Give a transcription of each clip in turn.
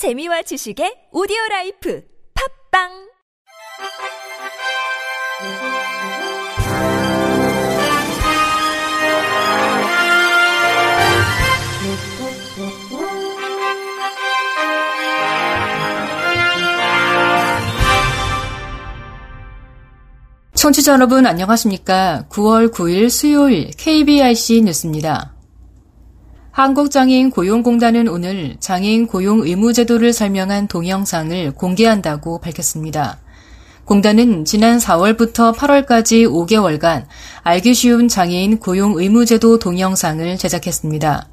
재미와 지식의 오디오 라이프 팝빵 청취자 여러분 안녕하십니까? 9월 9일 수요일 KBRC 뉴스입니다. 한국장애인 고용공단은 오늘 장애인 고용 의무제도를 설명한 동영상을 공개한다고 밝혔습니다. 공단은 지난 4월부터 8월까지 5개월간 알기 쉬운 장애인 고용 의무제도 동영상을 제작했습니다.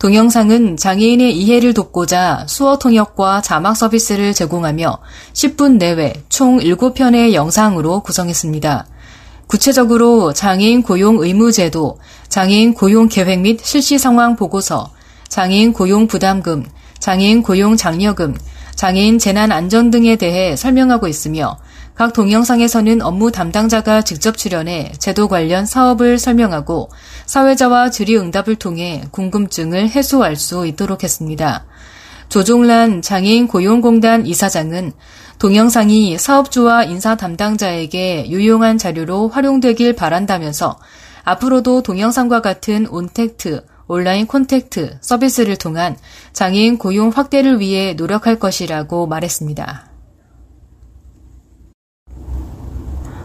동영상은 장애인의 이해를 돕고자 수어 통역과 자막 서비스를 제공하며 10분 내외 총 7편의 영상으로 구성했습니다. 구체적으로 장애인 고용 의무 제도, 장애인 고용 계획 및 실시 상황 보고서, 장애인 고용 부담금, 장애인 고용 장려금, 장애인 재난 안전 등에 대해 설명하고 있으며 각 동영상에서는 업무 담당자가 직접 출연해 제도 관련 사업을 설명하고 사회자와 질의응답을 통해 궁금증을 해소할 수 있도록 했습니다. 조종란 장애인 고용공단 이사장은 동영상이 사업주와 인사 담당자에게 유용한 자료로 활용되길 바란다면서 앞으로도 동영상과 같은 온택트, 온라인 콘택트 서비스를 통한 장애인 고용 확대를 위해 노력할 것이라고 말했습니다.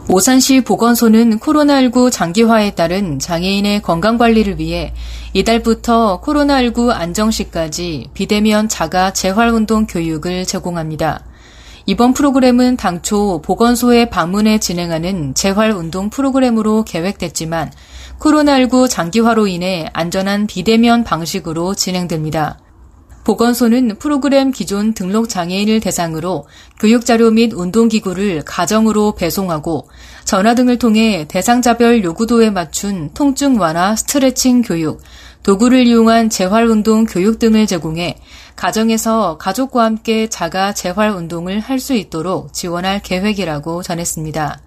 오산시 보건소는 코로나19 장기화에 따른 장애인의 건강관리를 위해 이달부터 코로나19 안정시까지 비대면 자가 재활운동 교육을 제공합니다. 이번 프로그램은 당초 보건소에 방문해 진행하는 재활운동 프로그램으로 계획됐지만 코로나19 장기화로 인해 안전한 비대면 방식으로 진행됩니다. 보건소는 프로그램 기존 등록 장애인을 대상으로 교육자료 및 운동기구를 가정으로 배송하고 전화 등을 통해 대상자별 요구도에 맞춘 통증 완화 스트레칭 교육, 도구를 이용한 재활운동 교육 등을 제공해 가정에서 가족과 함께 자가 재활운동을 할 수 있도록 지원할 계획이라고 전했습니다.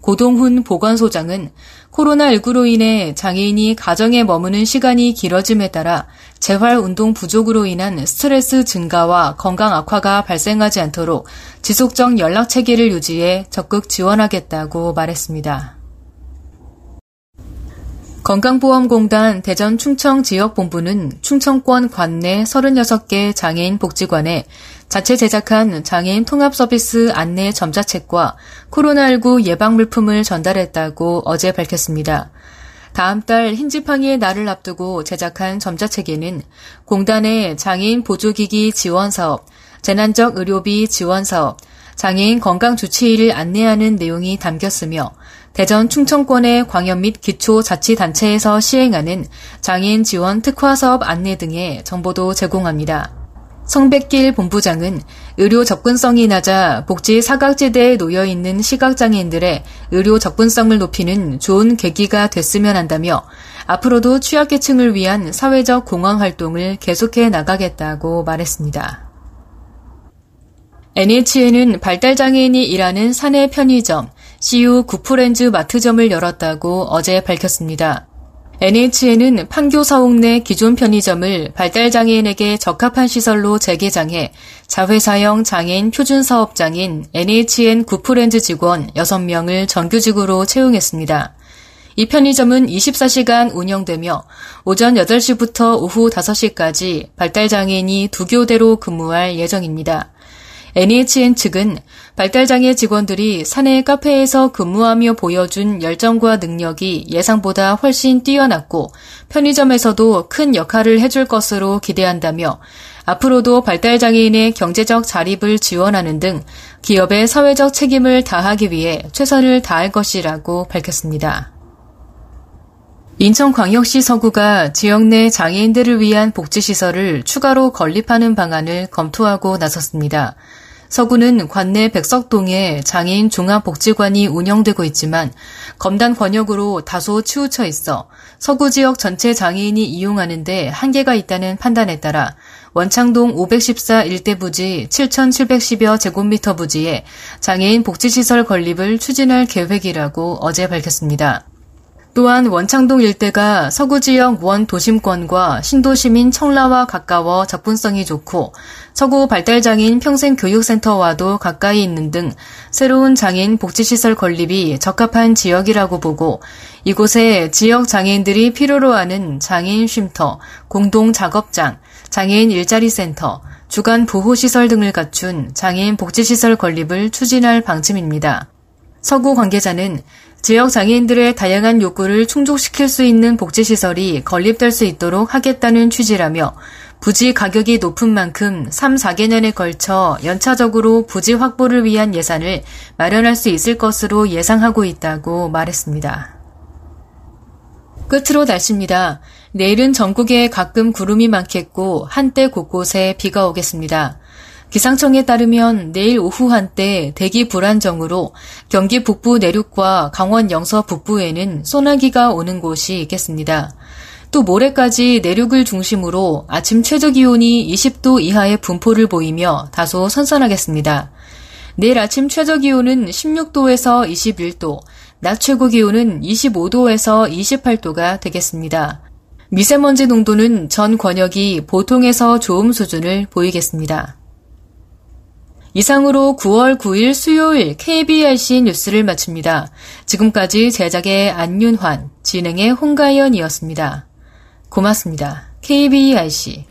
고동훈 보건소장은 코로나19로 인해 장애인이 가정에 머무는 시간이 길어짐에 따라 재활 운동 부족으로 인한 스트레스 증가와 건강 악화가 발생하지 않도록 지속적 연락 체계를 유지해 적극 지원하겠다고 말했습니다. 건강보험공단 대전 충청 지역본부는 충청권 관내 36개 장애인 복지관에 자체 제작한 장애인 통합 서비스 안내 점자책과 코로나19 예방 물품을 전달했다고 어제 밝혔습니다. 다음 달 흰지팡이의 날을 앞두고 제작한 점자책에는 공단의 장애인 보조기기 지원 사업, 재난적 의료비 지원 사업, 장애인 건강 주치의를 안내하는 내용이 담겼으며 대전 충청권의 광역 및 기초 자치단체에서 시행하는 장애인 지원 특화 사업 안내 등의 정보도 제공합니다. 성백길 본부장은 의료 접근성이 낮아 복지 사각지대에 놓여 있는 시각장애인들의 의료 접근성을 높이는 좋은 계기가 됐으면 한다며 앞으로도 취약계층을 위한 사회적 공헌 활동을 계속해 나가겠다고 말했습니다. NHN은 발달장애인이 일하는 사내 편의점, CU 구프렌즈 마트점을 열었다고 어제 밝혔습니다. NHN은 판교 사옥 내 기존 편의점을 발달장애인에게 적합한 시설로 재개장해 자회사형 장애인 표준사업장인 NHN 구프렌즈 직원 6명을 정규직으로 채용했습니다. 이 편의점은 24시간 운영되며 오전 8시부터 오후 5시까지 발달장애인이 두 교대로 근무할 예정입니다. NHN 측은 발달장애 직원들이 사내 카페에서 근무하며 보여준 열정과 능력이 예상보다 훨씬 뛰어났고 편의점에서도 큰 역할을 해줄 것으로 기대한다며 앞으로도 발달장애인의 경제적 자립을 지원하는 등 기업의 사회적 책임을 다하기 위해 최선을 다할 것이라고 밝혔습니다. 인천광역시 서구가 지역 내 장애인들을 위한 복지시설을 추가로 건립하는 방안을 검토하고 나섰습니다. 서구는 관내 백석동에 장애인 종합복지관이 운영되고 있지만 검단 권역으로 다소 치우쳐 있어 서구 지역 전체 장애인이 이용하는데 한계가 있다는 판단에 따라 원창동 514 일대 부지 7,710여 제곱미터 부지에 장애인 복지시설 건립을 추진할 계획이라고 어제 밝혔습니다. 또한 원창동 일대가 서구 지역 원 도심권과 신도시민 청라와 가까워 접근성이 좋고 서구 발달장애인 평생교육센터와도 가까이 있는 등 새로운 장애인 복지시설 건립이 적합한 지역이라고 보고 이곳에 지역 장애인들이 필요로 하는 장애인 쉼터, 공동 작업장, 장애인 일자리 센터, 주간 보호시설 등을 갖춘 장애인 복지시설 건립을 추진할 방침입니다. 서구 관계자는 지역 장애인들의 다양한 욕구를 충족시킬 수 있는 복지시설이 건립될 수 있도록 하겠다는 취지라며 부지 가격이 높은 만큼 3, 4개년에 걸쳐 연차적으로 부지 확보를 위한 예산을 마련할 수 있을 것으로 예상하고 있다고 말했습니다. 끝으로 날씨입니다. 내일은 전국에 가끔 구름이 많겠고 한때 곳곳에 비가 오겠습니다. 기상청에 따르면 내일 오후 한때 대기 불안정으로 경기 북부 내륙과 강원 영서 북부에는 소나기가 오는 곳이 있겠습니다. 또 모레까지 내륙을 중심으로 아침 최저 기온이 20도 이하의 분포를 보이며 다소 선선하겠습니다. 내일 아침 최저 기온은 16도에서 21도, 낮 최고 기온은 25도에서 28도가 되겠습니다. 미세먼지 농도는 전 권역이 보통에서 좋음 수준을 보이겠습니다. 이상으로 9월 9일 수요일 KBRC 뉴스를 마칩니다. 지금까지 제작의 안윤환, 진행의 홍가연이었습니다. 고맙습니다. KBRC